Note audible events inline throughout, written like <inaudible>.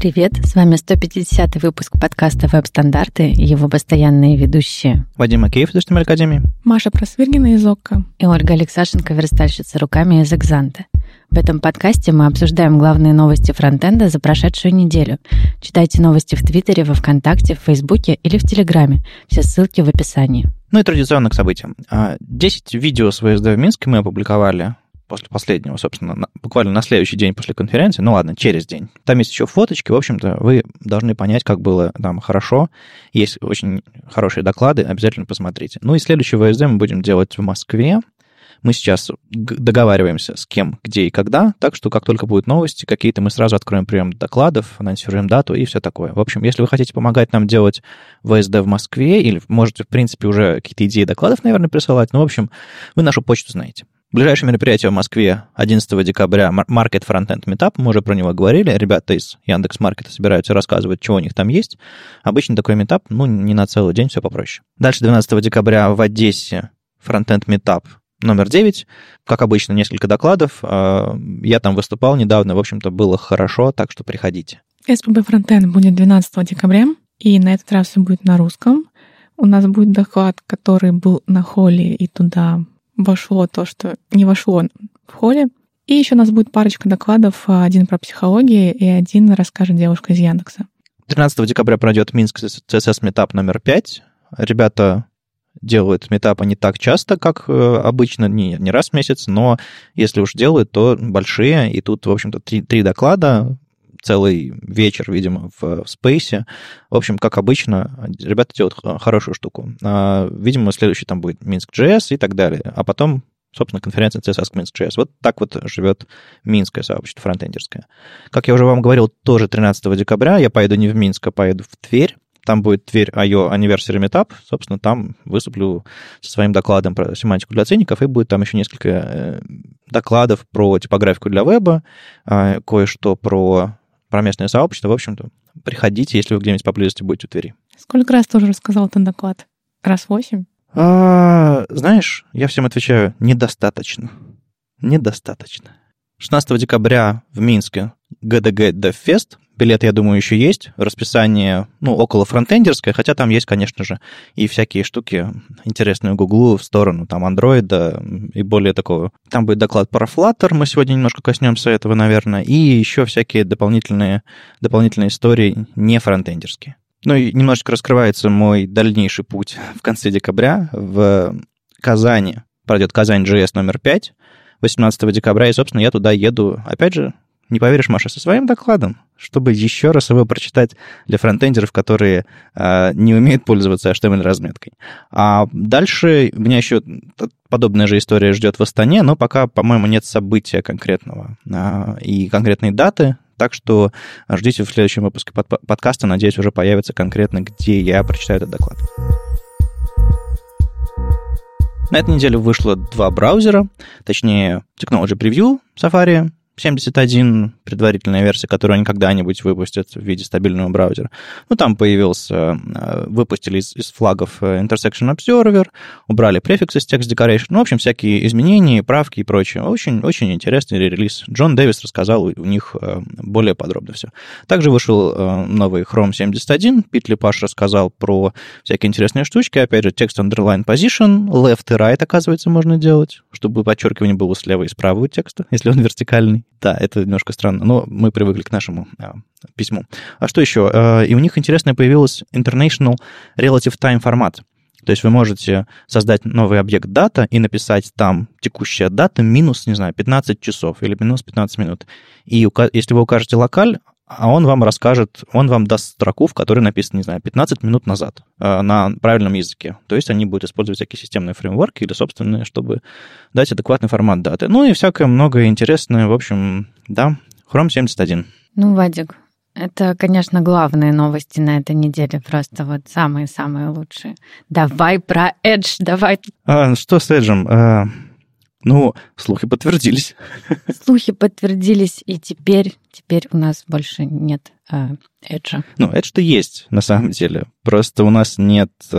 Привет, с вами 150 выпуск подкаста «Веб-стандарты» и его постоянные ведущие Вадим Макеев из HTML Академии, Маша Просвиргина из ОККО и Ольга Алексашенко, верстальщица руками из «Экзанта». В этом подкасте мы обсуждаем главные новости фронтенда за прошедшую неделю. Читайте новости в Твиттере, во Вконтакте, в Фейсбуке или в Телеграме. Все ссылки в описании. Ну и традиционно к событиям. 10 а, видео с ВСД в Минске мы опубликовали после последнего, собственно, на, буквально на следующий день после конференции, ну ладно, через день. Там есть еще фоточки, в общем-то, вы должны понять, как было там хорошо. Есть очень хорошие доклады, обязательно посмотрите. Ну и следующий ВСД мы будем делать в Москве. Мы сейчас договариваемся с кем, где и когда, так что как только будут новости какие-то, мы сразу откроем прием докладов, анонсируем дату и все такое. В общем, если вы хотите помогать нам делать ВСД в Москве, или можете, в принципе, уже какие-то идеи докладов, наверное, присылать, ну, в общем, вы нашу почту знаете. Ближайшее мероприятие в Москве 11 декабря Market Frontend Meetup. Мы уже про него говорили. Ребята из Яндекс Маркета собираются рассказывать, что у них там есть. Обычно такой метап, ну, не на целый день, все попроще. Дальше 12 декабря в Одессе Frontend Meetup номер 9. Как обычно, несколько докладов. А, я там выступал недавно, в общем-то, было хорошо, так что приходите. СПБ Frontend будет 12 декабря, и на этот раз все будет на русском. У нас будет доклад, который был на холле, и туда вошло то, что не вошло в холле. И еще у нас будет парочка докладов, один про психологию и один расскажет девушка из Яндекса. 13 декабря пройдет Минск CSS метап номер 5. Ребята делают метапы не так часто, как э, обычно, не, не раз в месяц, но если уж делают, то большие. И тут, в общем-то, три, три доклада, целый вечер, видимо, в, в Space. В общем, как обычно, ребята делают хорошую штуку. А, видимо, следующий там будет Минск.js и так далее. А потом собственно, конференция CSS Minsk.js. Вот так вот живет минское сообщество фронтендерское. Как я уже вам говорил, тоже 13 декабря я поеду не в Минск, а поеду в Тверь. Там будет Тверь IO Anniversary Meetup. Собственно, там выступлю со своим докладом про семантику для ценников, и будет там еще несколько э, докладов про типографику для веба, а, кое-что про про местное сообщество. В общем-то, приходите, если вы где-нибудь поблизости будете в Твери. Сколько раз тоже рассказал этот доклад? Раз восемь? А, знаешь, я всем отвечаю, недостаточно. Недостаточно. 16 декабря в Минске ГДГ DevFest Билет, я думаю, еще есть. Расписание, ну, около фронтендерское, хотя там есть, конечно же, и всякие штуки интересные Гуглу в сторону там андроида и более такого. Там будет доклад про Flutter, мы сегодня немножко коснемся этого, наверное, и еще всякие дополнительные, дополнительные истории не фронтендерские. Ну и немножечко раскрывается мой дальнейший путь в конце декабря. В Казани пройдет Казань JS номер 5, 18 декабря, и, собственно, я туда еду, опять же, не поверишь, Маша, со своим докладом, чтобы еще раз его прочитать для фронтендеров, которые э, не умеют пользоваться HTML-разметкой. А дальше меня еще подобная же история ждет в Астане, но пока, по-моему, нет события конкретного э, и конкретной даты, так что ждите в следующем выпуске под подкаста. Надеюсь, уже появится конкретно, где я прочитаю этот доклад. На этой неделе вышло два браузера, точнее, Technology Preview Safari 71 предварительная версия, которую они когда-нибудь выпустят в виде стабильного браузера. Ну, там появился, э, выпустили из, из флагов э, Intersection Observer, убрали префиксы с Text Decoration, ну, в общем, всякие изменения, правки и прочее. Очень, очень интересный релиз. Джон Дэвис рассказал у них э, более подробно все. Также вышел новый Chrome 71, Пит Лепаш рассказал про всякие интересные штучки, опять же, текст underline position, left и right, оказывается, можно делать, чтобы подчеркивание было слева и справа у текста, если он вертикальный. Да, это немножко странно, но мы привыкли к нашему а, письму. А что еще? А, и у них интересное появилось International Relative Time формат. То есть вы можете создать новый объект дата и написать там текущая дата минус, не знаю, 15 часов или минус 15 минут. И если вы укажете локаль, а он вам расскажет, он вам даст строку, в которой написано, не знаю, 15 минут назад э, на правильном языке. То есть они будут использовать всякие системные фреймворки или собственные, чтобы дать адекватный формат даты. Ну и всякое многое интересное. В общем, да, Chrome 71. Ну, Вадик, это, конечно, главные новости на этой неделе, просто вот самые-самые лучшие. Давай про Edge, давай. А, что с Edge? Ну, слухи подтвердились. Слухи подтвердились, и теперь, теперь у нас больше нет э, Edge. Ну, Edge-то есть, на самом деле. Просто у нас нет э,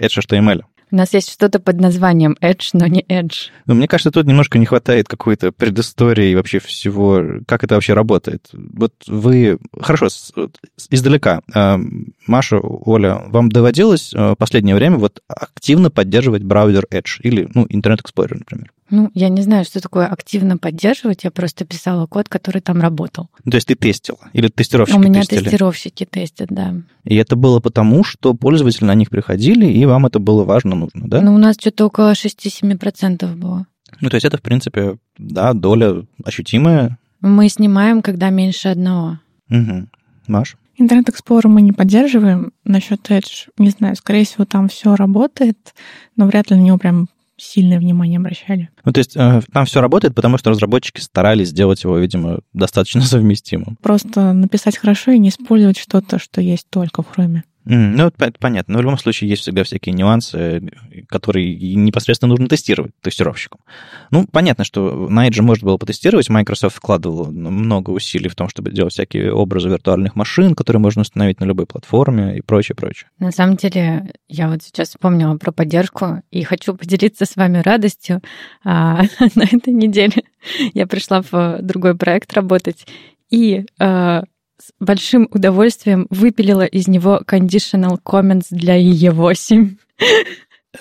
Edge HTML. У нас есть что-то под названием Edge, но не Edge. Но мне кажется, тут немножко не хватает какой-то предыстории вообще всего, как это вообще работает. Вот вы... Хорошо, с, издалека. А, Маша, Оля, вам доводилось в а, последнее время вот активно поддерживать браузер Edge или, ну, Internet Explorer, например? Ну, я не знаю, что такое активно поддерживать. Я просто писала код, который там работал. Ну, то есть ты тестила? Или тестировщики У меня тестили? тестировщики тестят, да. И это было потому, что пользователи на них приходили, и вам это было важно, нужно, да? Ну, у нас что-то около 6-7% было. Ну, то есть это, в принципе, да, доля ощутимая. Мы снимаем, когда меньше одного. Угу. Маш? Интернет Explorer мы не поддерживаем. Насчет Edge, не знаю, скорее всего, там все работает, но вряд ли на него прям сильное внимание обращали. Ну, то есть э, там все работает, потому что разработчики старались сделать его, видимо, достаточно <laughs> совместимым. Просто написать хорошо и не использовать что-то, что есть только в Chrome. Mm, ну, это понятно. Но в любом случае есть всегда всякие нюансы, которые непосредственно нужно тестировать тестировщикам. Ну, понятно, что на Edge можно было потестировать. Microsoft вкладывал много усилий в том, чтобы делать всякие образы виртуальных машин, которые можно установить на любой платформе и прочее, прочее. На самом деле, я вот сейчас вспомнила про поддержку и хочу поделиться с вами радостью. А, <laughs> на этой неделе я пришла в другой проект работать, и а, с большим удовольствием выпилила из него conditional comments для IE8.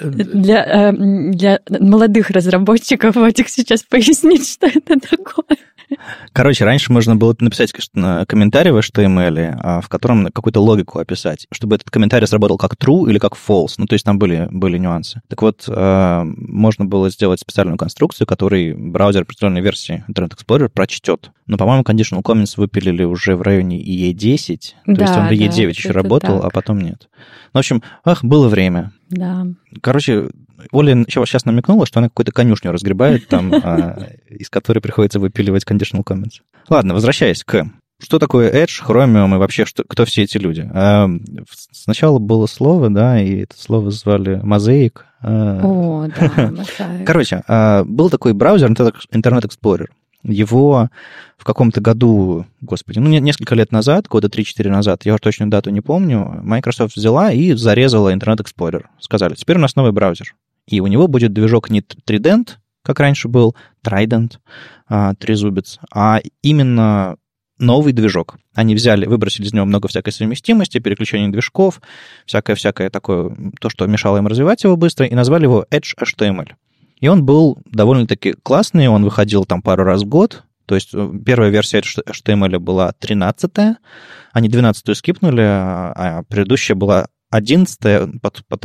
Для, э, для молодых разработчиков, Вадик сейчас пояснит, что это такое. Короче, раньше можно было написать комментарий в HTML, а, в котором какую-то логику описать, чтобы этот комментарий сработал как true или как false. Ну, то есть там были, были нюансы. Так вот, а, можно было сделать специальную конструкцию, который браузер определенной версии Internet Explorer прочтет. Но, по-моему, conditional comments выпилили уже в районе EE10, то да, есть он в EE9 да, еще работал, так. а потом нет. Ну, в общем, ах, было время. Да. Короче, Оля сейчас намекнула, что она какую-то конюшню разгребает там, а, из которой приходится выпиливать conditional comments. Ладно, возвращаясь к... Что такое Edge, Chromium и вообще что, кто все эти люди? А, сначала было слово, да, и это слово звали Mosaic. А. О, да. <laughs> Короче, был такой браузер Internet Explorer. Его в каком-то году, господи, ну, несколько лет назад, года 3-4 назад, я уже точную дату не помню, Microsoft взяла и зарезала Internet Explorer. Сказали, теперь у нас новый браузер. И у него будет движок не Trident, как раньше был, Trident, трезубец, а именно новый движок. Они взяли, выбросили из него много всякой совместимости, переключения движков, всякое-всякое такое, то, что мешало им развивать его быстро, и назвали его Edge HTML. И он был довольно-таки классный, он выходил там пару раз в год, то есть э, первая версия HTML была 13 они 12 скипнули, а предыдущая была 11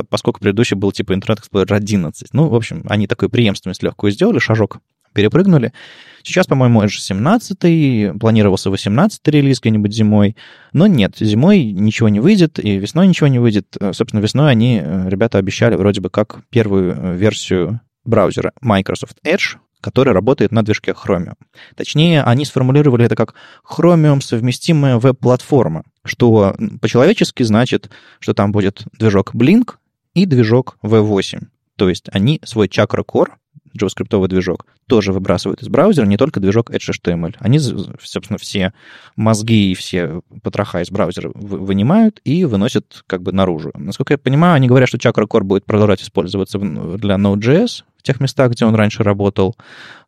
поскольку предыдущий был типа Internet Explorer 11. Ну, в общем, они такую преемственность легкую сделали, шажок перепрыгнули. Сейчас, по-моему, Edge 17, планировался 18 релиз где-нибудь зимой, но нет, зимой ничего не выйдет, и весной ничего не выйдет. Э, собственно, весной они, э, ребята, обещали вроде бы как первую версию браузера Microsoft Edge, который работает на движке Chromium. Точнее, они сформулировали это как Chromium совместимая веб-платформа, что по-человечески значит, что там будет движок Blink и движок V8. То есть они свой Chakra Core, JavaScript движок, тоже выбрасывают из браузера, не только движок Edge HTML. Они, собственно, все мозги и все потроха из браузера вынимают и выносят как бы наружу. Насколько я понимаю, они говорят, что Chakra Core будет продолжать использоваться для Node.js в тех местах, где он раньше работал,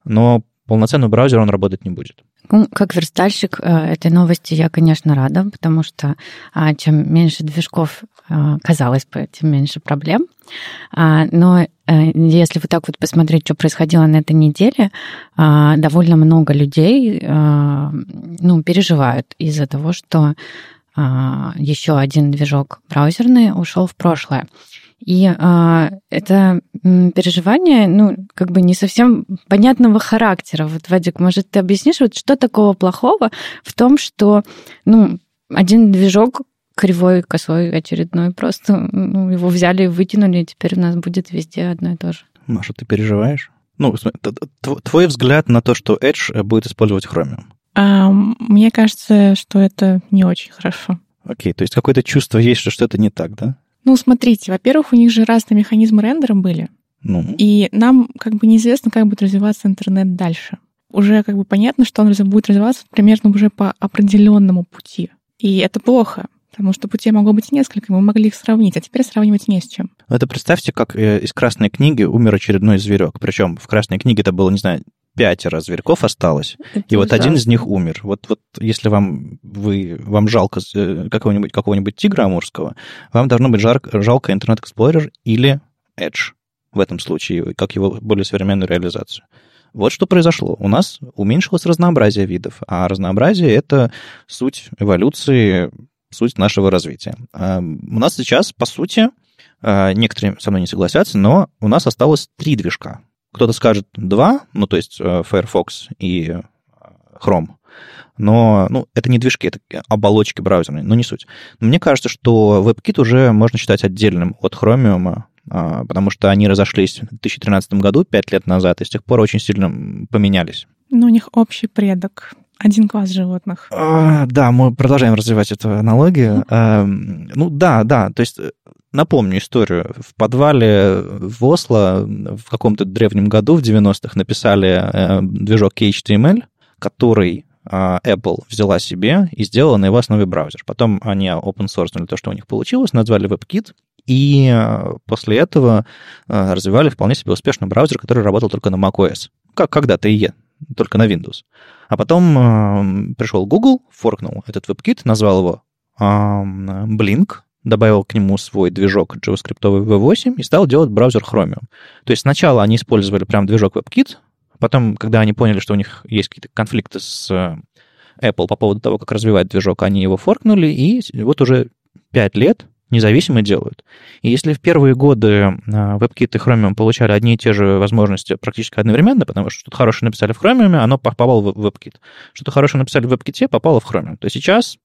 но полноценный браузер он работать не будет. Ну, как верстальщик э, этой новости я, конечно, рада, потому что а, чем меньше движков, э, казалось бы, тем меньше проблем. А, но э, если вот так вот посмотреть, что происходило на этой неделе, а, довольно много людей ну, переживают из-за того, что еще один движок браузерный ушел в прошлое. И э, это переживание, ну, как бы не совсем понятного характера. Вот, Вадик, может, ты объяснишь, вот что такого плохого в том, что, ну, один движок кривой, косой, очередной, просто ну, его взяли и вытянули, и теперь у нас будет везде одно и то же. Маша, ты переживаешь? Ну, твой взгляд на то, что Edge будет использовать Chromium? А, мне кажется, что это не очень хорошо. Окей, то есть какое-то чувство есть, что что-то не так, да? Ну, смотрите, во-первых, у них же разные механизмы рендера были. Ну. И нам как бы неизвестно, как будет развиваться интернет дальше. Уже как бы понятно, что он будет развиваться примерно уже по определенному пути. И это плохо, Потому что путей могло быть несколько, мы могли их сравнить, а теперь сравнивать не с чем. Это представьте, как э, из красной книги умер очередной зверек. Причем в красной книге это было, не знаю, пятеро зверьков осталось, это и вот один из них умер. Вот, вот если вам, вы, вам жалко э, какого-нибудь, какого-нибудь тигра амурского, вам должно быть жарко, жалко Internet Explorer или Edge в этом случае, как его более современную реализацию. Вот что произошло. У нас уменьшилось разнообразие видов, а разнообразие — это суть эволюции, суть нашего развития. А у нас сейчас, по сути, а, некоторые со мной не согласятся, но у нас осталось три движка. Кто-то скажет два, ну, то есть э, Firefox и э, Chrome. Но ну, это не движки, это оболочки браузерные, но не суть. Но мне кажется, что WebKit уже можно считать отдельным от Chromium, а, потому что они разошлись в 2013 году, пять лет назад, и с тех пор очень сильно поменялись. Но у них общий предок, один класс животных. А, да, мы продолжаем развивать эту аналогию. А, ну да, да, то есть э, напомню историю. В подвале в Осло в каком-то древнем году, в 90-х, написали э, движок HTML, который а, Apple взяла себе и сделала на его основе браузер. Потом они open source то, что у них получилось, назвали WebKit, и э, после этого э, развивали вполне себе успешный браузер, который работал только на macOS. Как когда-то и е, только на Windows. А потом э, пришел Google, форкнул этот WebKit, назвал его Blink, добавил к нему свой движок JavaScript V8 и стал делать браузер Chromium. То есть сначала они использовали прям движок WebKit, потом, когда они поняли, что у них есть какие-то конфликты с Apple по поводу того, как развивать движок, они его форкнули, и вот уже пять лет независимо делают. И если в первые годы а, WebKit и Chromium получали одни и те же возможности практически одновременно, потому что что-то хорошее написали в Chromium, оно попало в WebKit. Что-то хорошее написали в WebKit, попало в Chromium. То сейчас,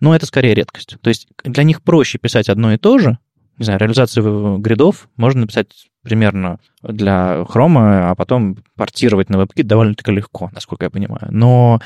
ну, это скорее редкость. То есть для них проще писать одно и то же, не знаю, реализацию гридов можно написать примерно для Chrome, а потом портировать на WebKit довольно-таки легко, насколько я понимаю. Но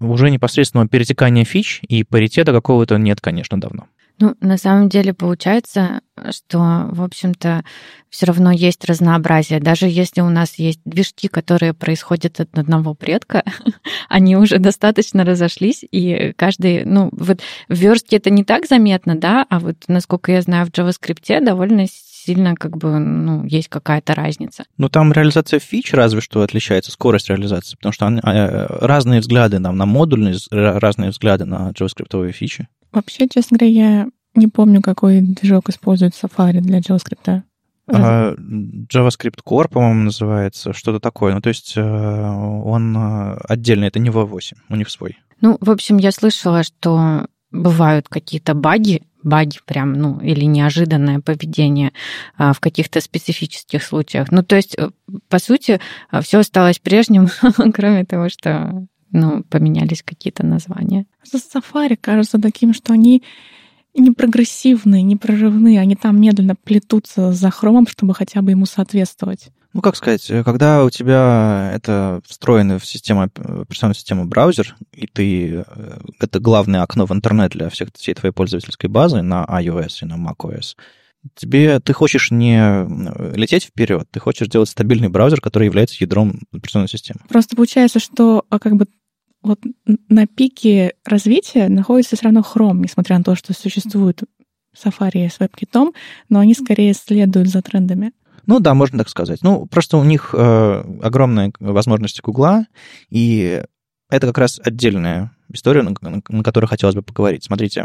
уже непосредственного перетекания фич и паритета какого-то нет, конечно, давно. Ну, на самом деле получается, что, в общем-то, все равно есть разнообразие. Даже если у нас есть движки, которые происходят от одного предка, <laughs> они уже достаточно разошлись, и каждый, ну, вот в верстке это не так заметно, да, а вот, насколько я знаю, в JavaScript довольно сильно как бы, ну, есть какая-то разница. Ну, там реализация фич разве что отличается, скорость реализации, потому что они, э, разные взгляды нам на модульность, разные взгляды на JavaScript фичи. Вообще, честно говоря, я не помню, какой движок использует Safari для JavaScript. А, JavaScript Core, по-моему, называется, что-то такое. Ну, то есть э, он э, отдельный, это не V8, у них свой. Ну, в общем, я слышала, что бывают какие-то баги, баги прям, ну, или неожиданное поведение а, в каких-то специфических случаях. Ну, то есть, э, по сути, все осталось прежним, <laughs> кроме того, что ну, поменялись какие-то названия. Safari кажется таким, что они не прогрессивные, не прорывные, они там медленно плетутся за хромом, чтобы хотя бы ему соответствовать. Ну, как сказать, э, когда у тебя это встроено в систему, операционную систему браузер, и ты э, это главное окно в интернет для всех, всей твоей пользовательской базы на iOS и на macOS, тебе ты хочешь не лететь вперед, ты хочешь сделать стабильный браузер, который является ядром операционной системы. Просто получается, что а, как бы вот на пике развития находится все равно Chrome, несмотря на то, что существует Safari с WebKit, но они скорее следуют за трендами. Ну да, можно так сказать. Ну, просто у них э, огромные возможности Гугла, и это как раз отдельная история, на, на, на которой хотелось бы поговорить. Смотрите,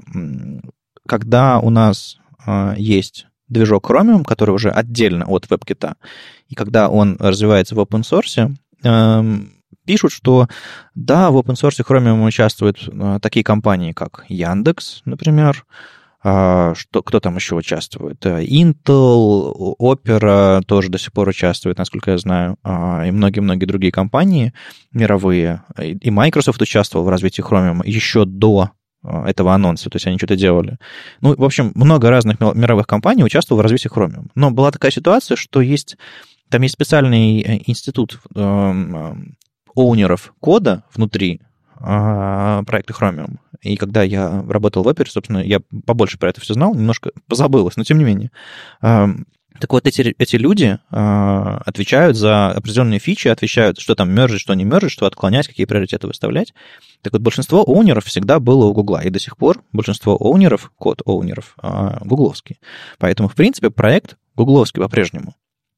когда у нас э, есть движок Chromium, который уже отдельно от WebKit, и когда он развивается в open source, э, пишут, что да, в open source Chromium участвуют э, такие компании, как Яндекс, например, а, что, кто там еще участвует? Э, Intel, Opera тоже до сих пор участвует, насколько я знаю, а, и многие-многие другие компании мировые. И Microsoft участвовал в развитии Chromium еще до этого анонса, то есть они что-то делали. Ну, в общем, много разных мировых компаний участвовало в развитии Chromium. Но была такая ситуация, что есть там есть специальный институт эм, оунеров кода внутри а, проекта Chromium. И когда я работал в Opera, собственно, я побольше про это все знал, немножко позабылось, но тем не менее. Так вот, эти, эти люди э, отвечают за определенные фичи, отвечают, что там мержить, что не мержить, что отклонять, какие приоритеты выставлять. Так вот, большинство оунеров всегда было у Гугла, и до сих пор большинство оунеров, код оунеров, э, гугловский. Поэтому, в принципе, проект гугловский по-прежнему.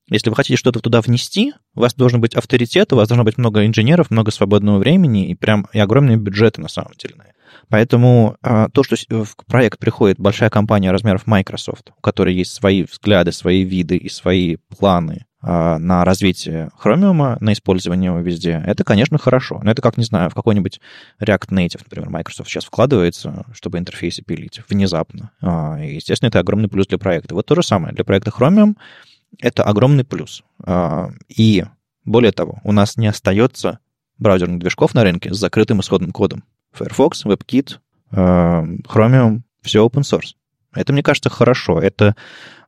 Если вы хотите что-то туда внести, у вас должен быть авторитет, у вас должно быть много инженеров, много свободного времени и прям и огромные бюджеты на самом деле. Поэтому а, то, что в проект приходит большая компания размеров Microsoft, у которой есть свои взгляды, свои виды и свои планы а, на развитие Chromium, на использование его везде, это, конечно, хорошо. Но это как, не знаю, в какой-нибудь React Native, например, Microsoft сейчас вкладывается, чтобы интерфейсы пилить внезапно. А, и, естественно, это огромный плюс для проекта. Вот то же самое. Для проекта Chromium это огромный плюс. И более того, у нас не остается браузерных движков на рынке с закрытым исходным кодом. Firefox, WebKit, Chromium, все open source. Это, мне кажется, хорошо. Это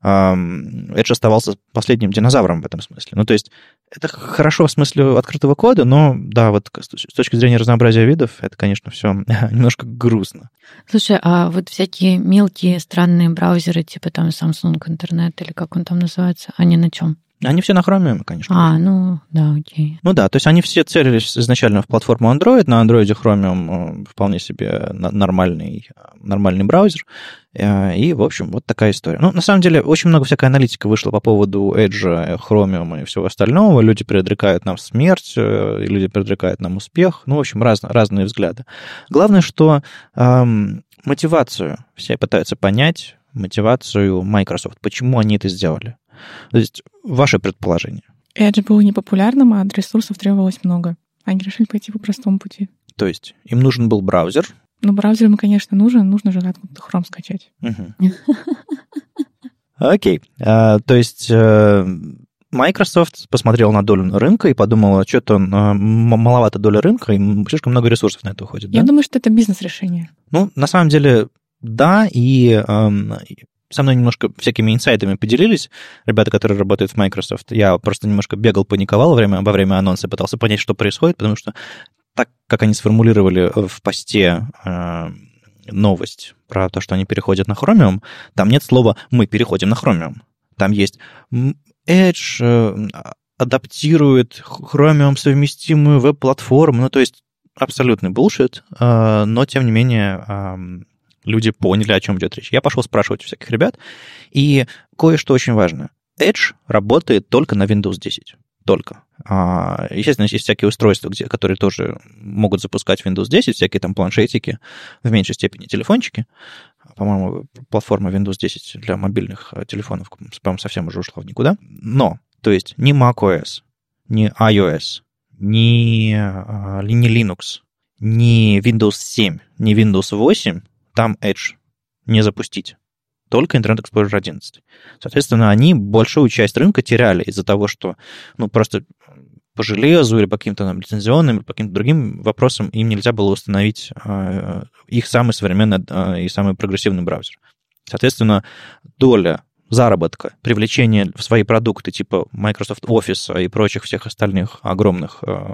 Edge оставался последним динозавром в этом смысле. Ну, то есть это хорошо в смысле открытого кода, но да, вот с точки зрения разнообразия видов, это, конечно, все <laughs> немножко грустно. Слушай, а вот всякие мелкие странные браузеры, типа там Samsung Интернет или как он там называется, они на чем? Они все на Chromium, конечно. А, ну, да, окей. Ну да, то есть они все целились изначально в платформу Android. На Android Chromium э, вполне себе нормальный, нормальный браузер. Э, и, в общем, вот такая история. Ну, на самом деле, очень много всякой аналитики вышло по поводу Edge, Chromium и всего остального. Люди предрекают нам смерть, э, люди предрекают нам успех. Ну, в общем, раз, разные взгляды. Главное, что эм, мотивацию все пытаются понять, мотивацию Microsoft. Почему они это сделали? То есть ваше предположение. Edge был непопулярным, а от ресурсов требовалось много. Они решили пойти по простому пути. То есть им нужен был браузер? Ну, браузер им, конечно, нужен. Нужно же откуда-то Chrome скачать. <laughs> Окей. А, то есть э, Microsoft посмотрел на долю рынка и подумала, что-то э, маловато доля рынка, и слишком много ресурсов на это уходит. Я думаю, что это бизнес-решение. Ну, на самом деле, да, и эм, со мной немножко всякими инсайтами поделились ребята, которые работают в Microsoft. Я просто немножко бегал, паниковал время, во время анонса, пытался понять, что происходит, потому что так, как они сформулировали в посте э, новость про то, что они переходят на Chromium, там нет слова «мы переходим на Chromium». Там есть Edge э, адаптирует Chromium совместимую веб-платформу, ну, то есть абсолютный булшит, э, но, тем не менее, люди поняли, о чем идет речь. Я пошел спрашивать у всяких ребят, и кое-что очень важно. Edge работает только на Windows 10. Только. А, естественно, есть всякие устройства, где, которые тоже могут запускать Windows 10, всякие там планшетики, в меньшей степени телефончики. По-моему, платформа Windows 10 для мобильных э, телефонов, по-моему, совсем уже ушла в никуда. Но, то есть ни macOS, ни iOS, ни, а, ни Linux, ни Windows 7, ни Windows 8 там Edge не запустить. Только Internet Explorer 11. Соответственно, они большую часть рынка теряли из-за того, что ну, просто по железу или по каким-то там, лицензионным, или по каким-то другим вопросам им нельзя было установить э, их самый современный э, и самый прогрессивный браузер. Соответственно, доля заработка, привлечение в свои продукты типа Microsoft Office и прочих всех остальных огромных э,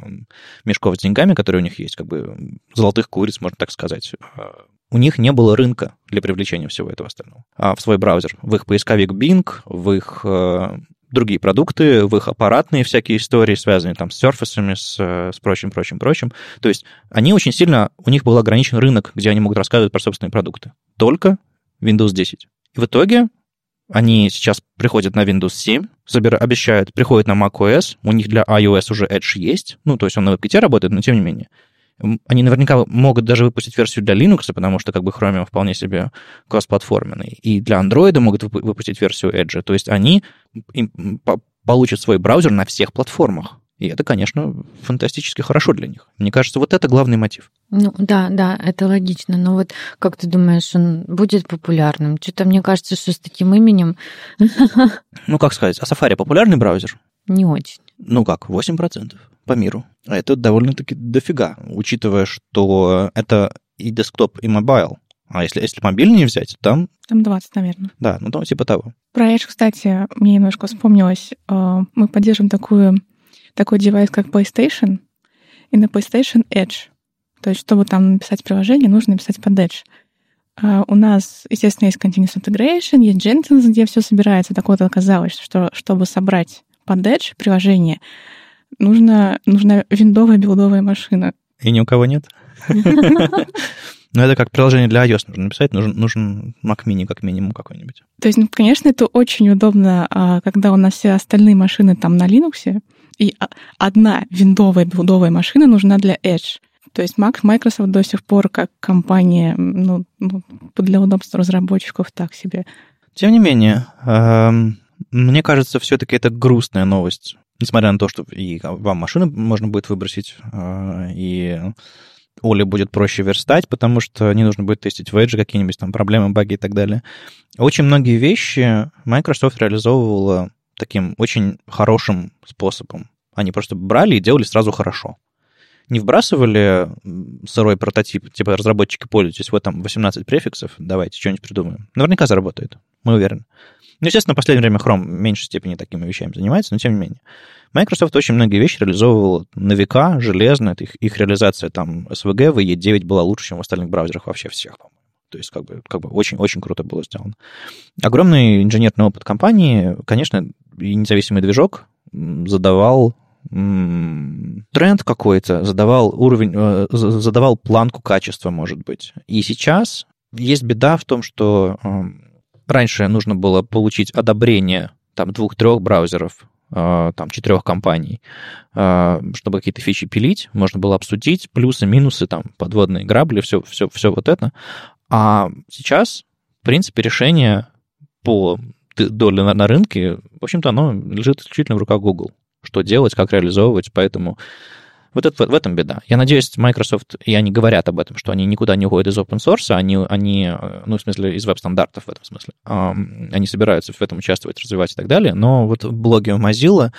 мешков с деньгами, которые у них есть, как бы золотых куриц, можно так сказать, у них не было рынка для привлечения всего этого остального а в свой браузер, в их поисковик Bing, в их э, другие продукты, в их аппаратные всякие истории, связанные там с серфисами, с, с прочим, прочим, прочим. То есть они очень сильно, у них был ограничен рынок, где они могут рассказывать про собственные продукты. Только Windows 10. И в итоге они сейчас приходят на Windows 7, забира, обещают, приходят на macOS, у них для iOS уже Edge есть, ну, то есть он на WebKit работает, но тем не менее. Они наверняка могут даже выпустить версию для Linux, потому что как бы Chromium вполне себе кросс-платформенный. И для Android могут выпустить версию Edge. То есть они получат свой браузер на всех платформах. И это, конечно, фантастически хорошо для них. Мне кажется, вот это главный мотив. Ну да, да, это логично. Но вот как ты думаешь, он будет популярным? Что-то мне кажется, что с таким именем... Ну, как сказать, а Safari популярный браузер? Не очень. Ну как, 8% по миру. А это довольно-таки дофига, учитывая, что это и десктоп, и мобайл. А если, если мобильный взять, там... Там 20, наверное. Да, ну там типа того. Про Edge, кстати, мне немножко вспомнилось. Э, мы поддерживаем такую, такой девайс, как PlayStation, и на PlayStation Edge. То есть, чтобы там написать приложение, нужно написать под Edge. А, у нас, естественно, есть Continuous Integration, есть Jenkins, где все собирается. Так вот, оказалось, что чтобы собрать под Edge приложение, нужно, нужна виндовая билдовая машина. И ни у кого нет? <laughs> Ну, это как приложение для iOS нужно написать, нужен, нужен Mac Mini как минимум какой-нибудь. То есть, ну, конечно, это очень удобно, а, когда у нас все остальные машины там на Linux, и одна виндовая билдовая машина нужна для Edge. То есть Microsoft до сих пор как компания ну, ну, для удобства разработчиков так себе. Тем не менее, эм, мне кажется, все-таки это грустная новость. Несмотря на то, что и вам машину можно будет выбросить, э, и Оле будет проще верстать, потому что не нужно будет тестить в Edge какие-нибудь там проблемы, баги и так далее. Очень многие вещи Microsoft реализовывала таким очень хорошим способом. Они просто брали и делали сразу хорошо не вбрасывали сырой прототип, типа разработчики пользуйтесь, вот там 18 префиксов, давайте что-нибудь придумаем. Наверняка заработает, мы уверены. Ну, естественно, в последнее время Chrome в меньшей степени такими вещами занимается, но тем не менее. Microsoft очень многие вещи реализовывал на века, железно. Это их, их реализация там SVG в E9 была лучше, чем в остальных браузерах вообще всех, по-моему. То есть как бы, как бы очень-очень круто было сделано. Огромный инженерный опыт компании, конечно, и независимый движок задавал тренд какой-то, задавал уровень, э, задавал планку качества, может быть. И сейчас есть беда в том, что эм, раньше нужно было получить одобрение там двух-трех браузеров, э, там четырех компаний, э, чтобы какие-то фичи пилить, можно было обсудить плюсы, минусы, там подводные грабли, все, все, все вот это. А сейчас, в принципе, решение по доле на, на рынке, в общем-то, оно лежит исключительно в руках Google что делать, как реализовывать, поэтому вот это, в этом беда. Я надеюсь, Microsoft, и они говорят об этом, что они никуда не уходят из open source, они, они ну, в смысле, из веб-стандартов в этом смысле. Они собираются в этом участвовать, развивать и так далее. Но вот в блоге Mozilla,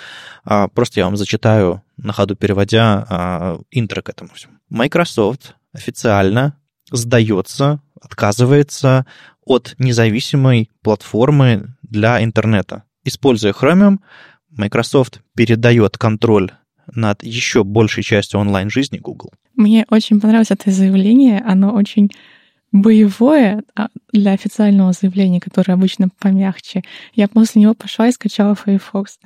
а, просто я вам зачитаю, на ходу переводя а, интро к этому всему. Microsoft официально сдается, отказывается от независимой платформы для интернета. Используя Chromium, Microsoft передает контроль над еще большей частью онлайн-жизни Google. Мне очень понравилось это заявление. Оно очень боевое а, для официального заявления, которое обычно помягче. Я после него пошла и скачала Firefox.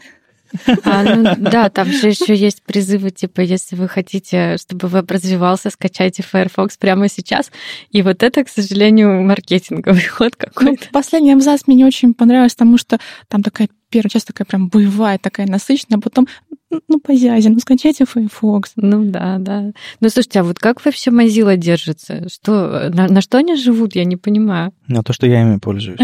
А, ну, да, там же еще есть призывы, типа, если вы хотите, чтобы веб развивался, скачайте Firefox прямо сейчас. И вот это, к сожалению, маркетинговый ход какой-то. Ну, последний абзац мне не очень понравился, потому что там такая первая часть такая прям боевая, такая насыщенная, а потом ну, позязи, ну, скачайте Firefox. Ну, да, да. Ну, слушайте, а вот как вообще Mozilla держится? Что, на, на что они живут, я не понимаю. На то, что я ими пользуюсь.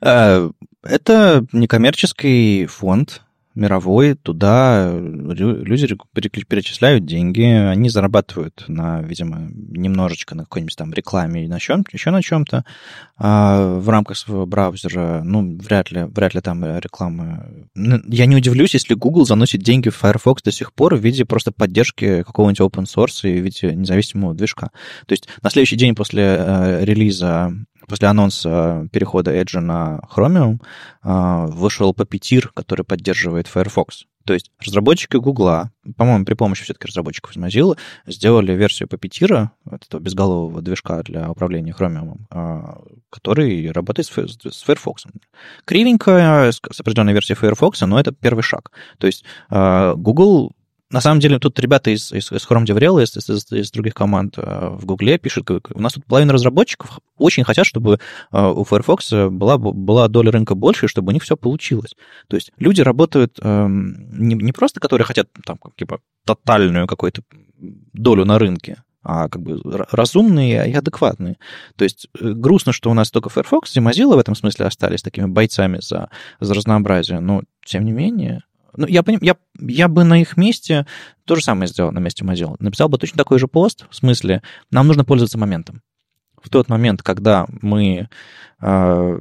А, <laughs> это некоммерческий фонд, мировой, туда люди перечисляют деньги, они зарабатывают на, видимо, немножечко на какой-нибудь там рекламе и на чем еще на чем-то. А в рамках своего браузера, ну, вряд ли, вряд ли там реклама. Я не удивлюсь, если Google заносит деньги в Firefox до сих пор в виде просто поддержки какого-нибудь open source и в виде независимого движка. То есть на следующий день после э, релиза после анонса перехода Edge на Chromium а, вышел Puppeteer, который поддерживает Firefox. То есть разработчики Гугла, по-моему, при помощи все-таки разработчиков из Mozilla, сделали версию Puppeteer, этого безголового движка для управления Chromium, который работает с Firefox. Кривенькая, с определенной версией Firefox, но это первый шаг. То есть Google на самом деле, тут ребята из, из, из Chrome DevRel, из, из, из других команд э, в Гугле пишут, у нас тут половина разработчиков очень хотят, чтобы э, у Firefox была, была доля рынка больше, чтобы у них все получилось. То есть люди работают эм, не, не просто, которые хотят там, типа, тотальную какую-то долю на рынке, а как бы разумные и адекватные. То есть э, грустно, что у нас только Firefox и Mozilla в этом смысле остались такими бойцами за, за разнообразие, но тем не менее ну, я, поним, я, я бы на их месте то же самое сделал на месте Mozilla. Написал бы точно такой же пост, в смысле, нам нужно пользоваться моментом. В тот момент, когда мы э,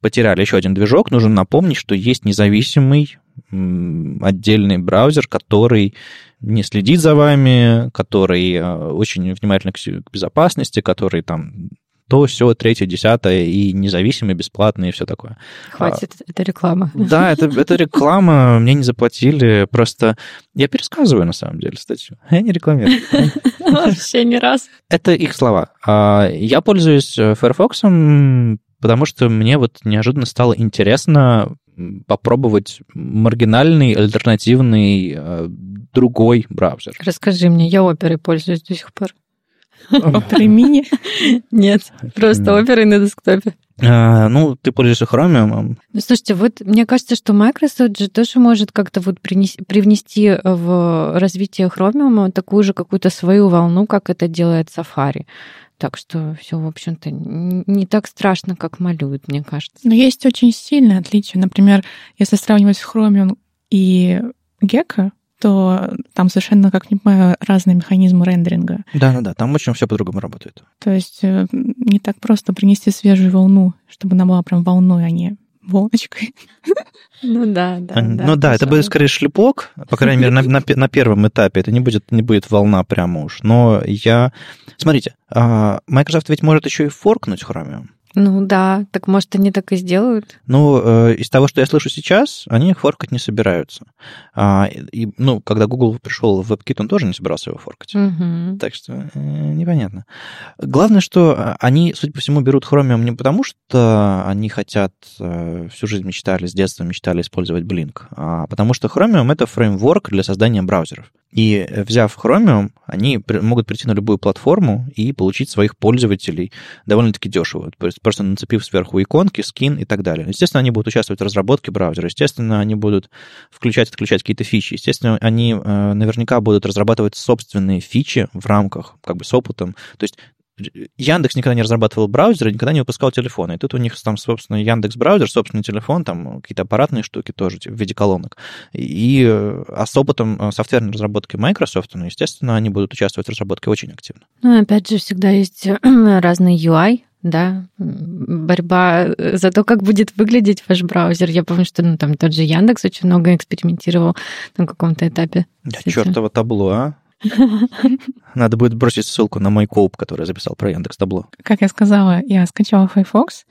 потеряли еще один движок, нужно напомнить, что есть независимый отдельный браузер, который не следит за вами, который э, очень внимательно к безопасности, который там то, все, третье, десятое, и независимый, бесплатный, и все такое. Хватит, а, это реклама. Да, это, это реклама, мне не заплатили, просто я пересказываю, на самом деле, статью. <laughs> Я не рекламирую. <laughs> Вообще ни раз. Это их слова. А, я пользуюсь э, Firefox, потому что мне вот неожиданно стало интересно попробовать маргинальный, альтернативный, э, другой браузер. Расскажи мне, я оперой пользуюсь до сих пор. Оперой мини? Нет, просто оперой на десктопе. А, ну, ты пользуешься Chromium. Ну, слушайте, вот мне кажется, что Microsoft же тоже может как-то вот принести, привнести в развитие Chromium такую же какую-то свою волну, как это делает Safari. Так что все, в общем-то, не так страшно, как малюют, мне кажется. Но есть очень сильное отличие. Например, если сравнивать Chromium и Gecko, то там совершенно, как не понимаю, разные механизмы рендеринга. Да-да-да, там очень все по-другому работает. То есть э, не так просто принести свежую волну, чтобы она была прям волной, а не волночкой. Ну да, да. Ну да, это будет скорее шлепок, по крайней мере, на, на, на первом этапе. Это не будет, не будет волна прямо уж. Но я... Смотрите, а, Microsoft ведь может еще и форкнуть Chromium. Ну да, так может они так и сделают? Ну, э, из того, что я слышу сейчас, они форкать не собираются. А, и, ну, когда Google пришел в WebKit, он тоже не собирался его форкать. Угу. Так что э, непонятно. Главное, что а, они, судя по всему, берут Chromium не потому, что они хотят, э, всю жизнь мечтали, с детства мечтали использовать Blink, а потому что Chromium — это фреймворк для создания браузеров. И э, взяв Chromium, они могут прийти на любую платформу и получить своих пользователей довольно-таки дешево. То есть просто нацепив сверху иконки, скин и так далее. Естественно, они будут участвовать в разработке браузера. Естественно, они будут включать отключать какие-то фичи. Естественно, они э, наверняка будут разрабатывать собственные фичи в рамках, как бы с опытом. То есть Яндекс никогда не разрабатывал браузеры, никогда не выпускал телефоны. И тут у них там, собственно, Яндекс браузер, собственный телефон, там какие-то аппаратные штуки тоже типа, в виде колонок. И а с опытом э, софтверной разработки Microsoft, ну, естественно, они будут участвовать в разработке очень активно. Ну, опять же, всегда есть <clears throat> разный UI, да, борьба за то, как будет выглядеть ваш браузер. Я помню, что ну, там тот же Яндекс очень много экспериментировал на каком-то этапе. Да, чертово табло, а? <laughs> Надо будет бросить ссылку на мой коуп, который я записал про Яндекс Табло. Как я сказала, я скачала Firefox,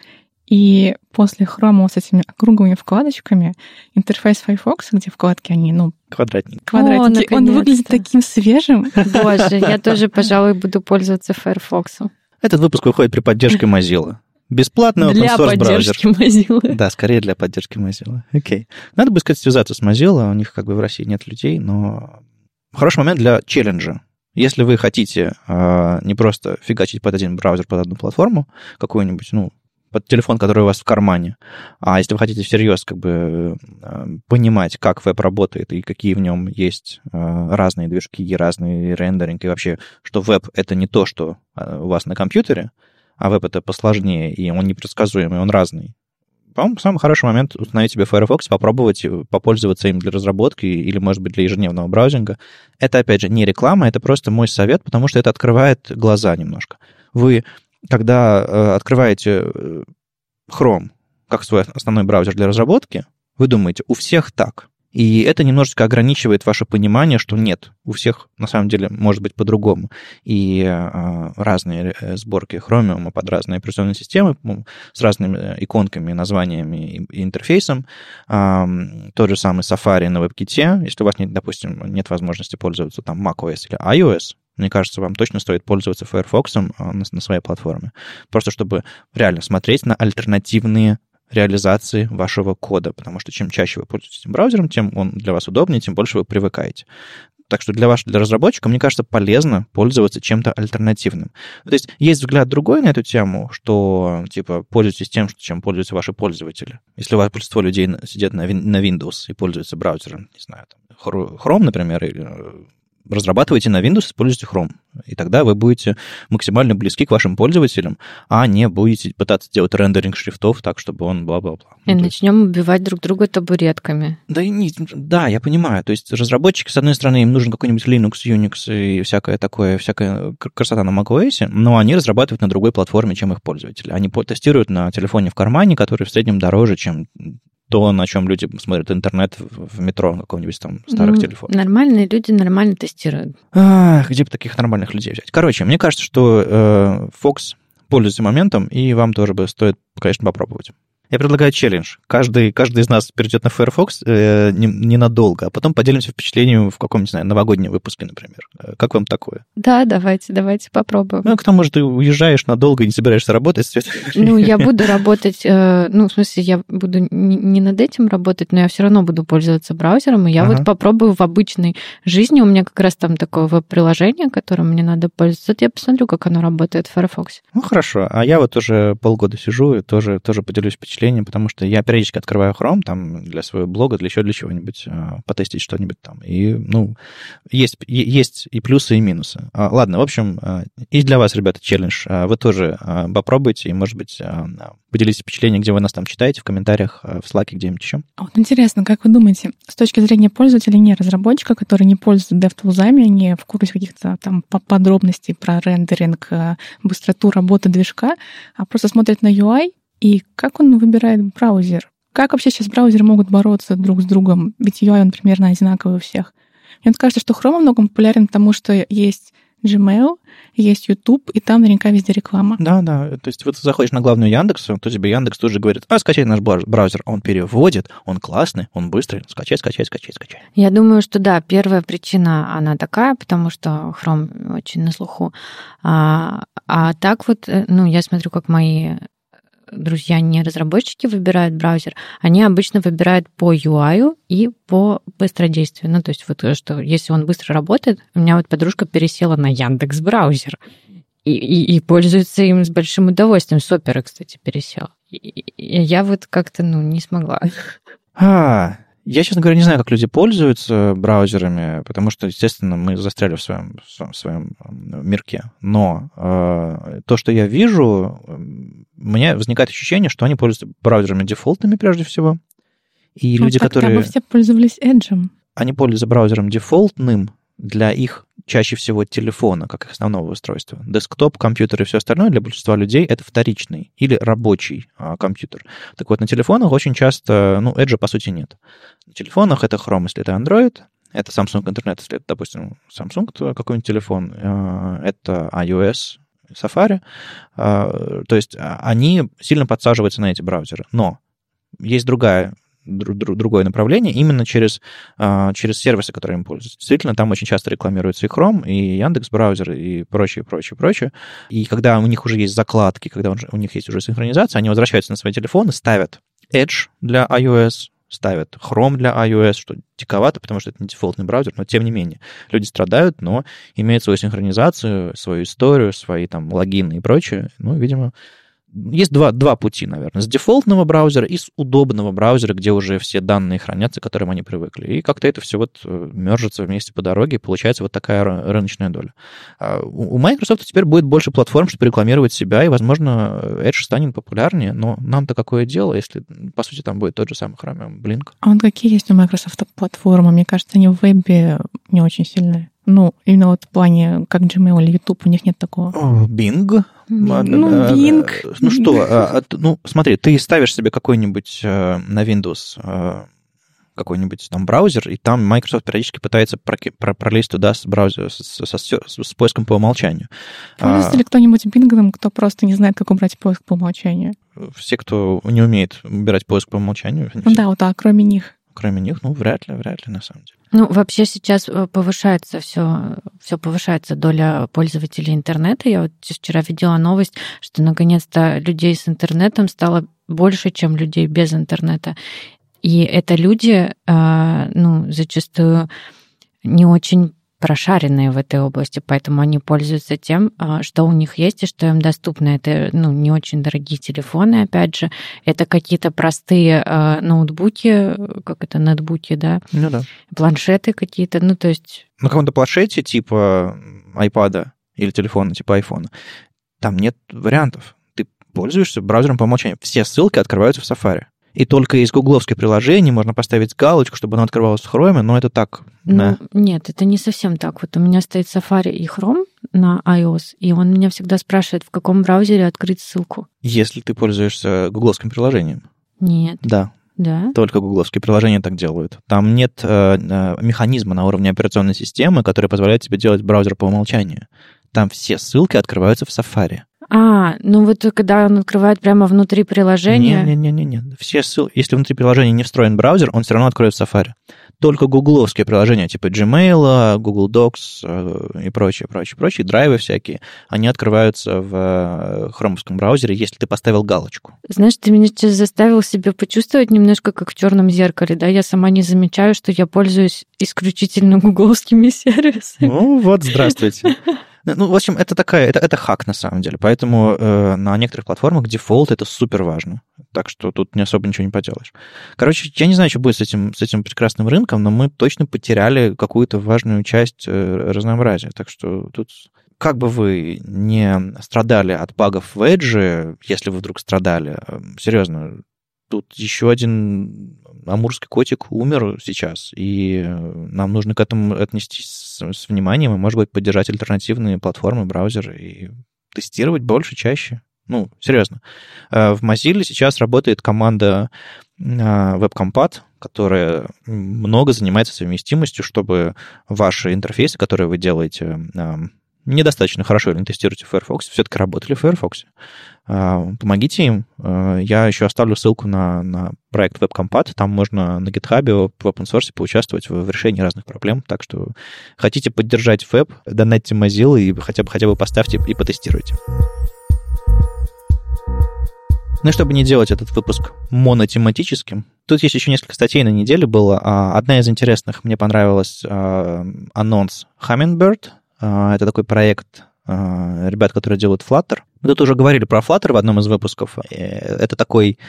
и после хрома с этими круглыми вкладочками интерфейс Firefox, где вкладки, они, ну... Квадратники. Квадратики. О, он выглядит таким свежим. <laughs> Боже, я тоже, пожалуй, буду пользоваться Firefox. Этот выпуск выходит при поддержке Mozilla. Бесплатный для open source браузер. Mozilla. Да, скорее для поддержки Mozilla. Окей. Надо бы, сказать, связаться с Mozilla. У них как бы в России нет людей, но хороший момент для челленджа. Если вы хотите э, не просто фигачить под один браузер, под одну платформу, какую-нибудь, ну, под телефон, который у вас в кармане, а если вы хотите всерьез как бы э, понимать, как веб работает и какие в нем есть э, разные движки, и разный рендеринг, и вообще, что веб — это не то, что у вас на компьютере, а веб — это посложнее, и он непредсказуемый, он разный по-моему, самый хороший момент установить себе Firefox, попробовать э, попользоваться им для разработки или, может быть, для ежедневного браузинга. Это, опять же, не реклама, это просто мой совет, потому что это открывает глаза немножко. Вы, когда э, открываете э, Chrome как свой основной браузер для разработки, вы думаете, у всех так. И это немножечко ограничивает ваше понимание, что нет, у всех на самом деле может быть по-другому. И э, разные сборки Chromium под разные операционные системы с разными э, иконками, названиями и интерфейсом. Э, тот же самый Safari на WebKit. Если у вас, нет, допустим, нет возможности пользоваться там macOS или iOS, мне кажется, вам точно стоит пользоваться Firefox на, на своей платформе. Просто чтобы реально смотреть на альтернативные реализации вашего кода, потому что чем чаще вы пользуетесь этим браузером, тем он для вас удобнее, тем больше вы привыкаете. Так что для вас, для разработчика, мне кажется, полезно пользоваться чем-то альтернативным. То есть есть взгляд другой на эту тему, что, типа, пользуйтесь тем, чем пользуются ваши пользователи. Если у вас большинство людей сидят на, на Windows и пользуются браузером, не знаю, там, Chrome, например, или разрабатывайте на Windows, используйте Chrome. И тогда вы будете максимально близки к вашим пользователям, а не будете пытаться делать рендеринг шрифтов так, чтобы он бла-бла-бла. И ну, начнем есть... убивать друг друга табуретками. Да, не, да, я понимаю. То есть разработчики, с одной стороны, им нужен какой-нибудь Linux, Unix и всякое такое, всякая красота на macOS, но они разрабатывают на другой платформе, чем их пользователи. Они тестируют на телефоне в кармане, который в среднем дороже, чем то, на чем люди смотрят интернет в метро на каком-нибудь там старых ну, телефонах. Нормальные люди нормально тестируют. Ах, где бы таких нормальных людей взять? Короче, мне кажется, что э, Fox пользуйтесь моментом, и вам тоже бы стоит, конечно, попробовать. Я предлагаю челлендж. Каждый, каждый из нас перейдет на Firefox э, ненадолго, а потом поделимся впечатлением в каком-нибудь, не знаю, новогоднем выпуске, например. Э, как вам такое? Да, давайте, давайте попробуем. Ну, к тому же ты уезжаешь надолго и не собираешься работать. Ну, я <laughs> буду работать, э, ну, в смысле, я буду не над этим работать, но я все равно буду пользоваться браузером, и я ага. вот попробую в обычной жизни. У меня как раз там такое веб-приложение, которым мне надо пользоваться. Вот я посмотрю, как оно работает в Firefox. Ну, хорошо. А я вот уже полгода сижу и тоже, тоже поделюсь впечатлением впечатление, потому что я периодически открываю Chrome там для своего блога, для еще для чего-нибудь, а, потестить что-нибудь там. И, ну, есть, есть и плюсы, и минусы. А, ладно, в общем, а, и для вас, ребята, челлендж. Вы тоже попробуйте, и, может быть, поделитесь впечатлением, где вы нас там читаете, в комментариях, в Slack, где-нибудь еще. Вот интересно, как вы думаете, с точки зрения пользователя, не разработчика, который не пользуется DevTools, не в курсе каких-то там подробностей про рендеринг, быстроту работы движка, а просто смотрит на UI, и как он выбирает браузер? Как вообще сейчас браузеры могут бороться друг с другом? Ведь UI, он примерно одинаковый у всех. Мне кажется, что Chrome много популярен, потому что есть Gmail, есть YouTube, и там наверняка везде реклама. Да, да. То есть вот ты заходишь на главную Яндекс, то тебе Яндекс тут же говорит, а, скачай наш браузер. Он переводит, он классный, он быстрый. Скачай, скачай, скачай, скачай. Я думаю, что да, первая причина, она такая, потому что Chrome очень на слуху. А, а так вот, э, ну, я смотрю, как мои друзья не разработчики выбирают браузер, они обычно выбирают по UI и по быстродействию. Ну, то есть вот что, если он быстро работает, у меня вот подружка пересела на Яндекс браузер и, и, и пользуется им с большим удовольствием. Супер, кстати, пересела. И, и я вот как-то, ну, не смогла. А, я, честно говоря, не знаю, как люди пользуются браузерами, потому что, естественно, мы застряли в своем, в своем мирке. Но э, то, что я вижу, у меня возникает ощущение, что они пользуются браузерами дефолтными прежде всего. И ну, люди, которые... мы все пользовались Edge. Они пользуются браузером дефолтным, для их чаще всего телефона, как их основного устройства. Десктоп, компьютер и все остальное для большинства людей это вторичный или рабочий а, компьютер. Так вот, на телефонах очень часто, ну, Edge по сути нет. На телефонах это Chrome, если это Android, это Samsung интернет, если это, допустим, Samsung какой-нибудь телефон, а, это iOS, Safari. А, то есть а, они сильно подсаживаются на эти браузеры. Но есть другая другое направление именно через, а, через сервисы, которые им пользуются. Действительно, там очень часто рекламируется и Chrome, и Яндекс браузер, и прочее, прочее, прочее. И когда у них уже есть закладки, когда у них есть уже синхронизация, они возвращаются на свои телефоны, ставят Edge для iOS, ставят Chrome для iOS, что диковато, потому что это не дефолтный браузер, но тем не менее. Люди страдают, но имеют свою синхронизацию, свою историю, свои там логины и прочее. Ну, видимо, есть два, два пути, наверное. С дефолтного браузера и с удобного браузера, где уже все данные хранятся, к которым они привыкли. И как-то это все вот э, мержится вместе по дороге, и получается вот такая рыночная доля. А у Microsoft теперь будет больше платформ, чтобы рекламировать себя, и, возможно, Edge станет популярнее, но нам-то какое дело, если, по сути, там будет тот же самый Chromium Blink. А вот какие есть у Microsoft платформы? Мне кажется, они в вебе не очень сильные. Ну, именно вот в плане, как Gmail или YouTube, у них нет такого. Bing. Ну, Bing. Ну что, а, а, ну смотри, ты ставишь себе какой-нибудь э, на Windows э, какой-нибудь там браузер, и там Microsoft периодически пытается пролезть туда с браузера, с, с, с, с поиском по умолчанию. Пользуется а, ли кто-нибудь Bing, кто просто не знает, как убрать поиск по умолчанию? Все, кто не умеет убирать поиск по умолчанию. Ну да, вот так, кроме них кроме них, ну, вряд ли, вряд ли, на самом деле. Ну, вообще сейчас э, повышается все, все повышается доля пользователей интернета. Я вот вчера видела новость, что наконец-то людей с интернетом стало больше, чем людей без интернета. И это люди, э, ну, зачастую не очень прошаренные в этой области, поэтому они пользуются тем, а, что у них есть и что им доступно. Это ну, не очень дорогие телефоны, опять же, это какие-то простые а, ноутбуки, как это, нетбуки, да? Ну да. Планшеты какие-то, ну то есть... На каком-то планшете типа iPad или телефона типа iPhone, там нет вариантов. Ты пользуешься браузером по умолчанию. Все ссылки открываются в Safari и только из гугловских приложений можно поставить галочку, чтобы оно открывалось в Chrome, но это так. Ну, да. Нет, это не совсем так. Вот у меня стоит Safari и Chrome на iOS, и он меня всегда спрашивает, в каком браузере открыть ссылку. Если ты пользуешься гугловским приложением. Нет. Да. Да. Только гугловские приложения так делают. Там нет э, э, механизма на уровне операционной системы, который позволяет тебе делать браузер по умолчанию. Там все ссылки открываются в Safari. А, ну вот когда он открывает прямо внутри приложения... Не-не-не, все ссылки... Если внутри приложения не встроен браузер, он все равно откроет в Safari. Только гугловские приложения типа Gmail, Google Docs э, и прочее, прочее, прочее, драйвы всякие, они открываются в э, хромовском браузере, если ты поставил галочку. Знаешь, ты меня сейчас заставил себя почувствовать немножко как в черном зеркале, да? Я сама не замечаю, что я пользуюсь исключительно гугловскими <laughs> сервисами. Ну вот, здравствуйте. <laughs> Ну, в общем, это такая, это, это хак на самом деле. Поэтому э, на некоторых платформах дефолт это супер важно. Так что тут не особо ничего не поделаешь. Короче, я не знаю, что будет с этим, с этим прекрасным рынком, но мы точно потеряли какую-то важную часть э, разнообразия. Так что тут как бы вы не страдали от багов в Edge, если вы вдруг страдали, э, серьезно, тут еще один амурский котик умер сейчас, и нам нужно к этому отнестись с, с вниманием и, может быть, поддержать альтернативные платформы, браузеры и тестировать больше, чаще. Ну, серьезно. Э, в Mozilla сейчас работает команда WebCompat, э, которая много занимается совместимостью, чтобы ваши интерфейсы, которые вы делаете э, недостаточно хорошо тестируете Firefox, все-таки работали в Firefox. А, помогите им. А, я еще оставлю ссылку на, на проект WebCompat. Там можно на GitHub в open source поучаствовать в, в решении разных проблем. Так что хотите поддержать веб, донатьте Mozilla и хотя бы, хотя бы поставьте и потестируйте. Ну и чтобы не делать этот выпуск монотематическим, тут есть еще несколько статей на неделе было. А, одна из интересных мне понравилась анонс Hummingbird, это такой проект а, ребят, которые делают Flutter. Мы тут уже говорили про Flutter в одном из выпусков. Э, это такой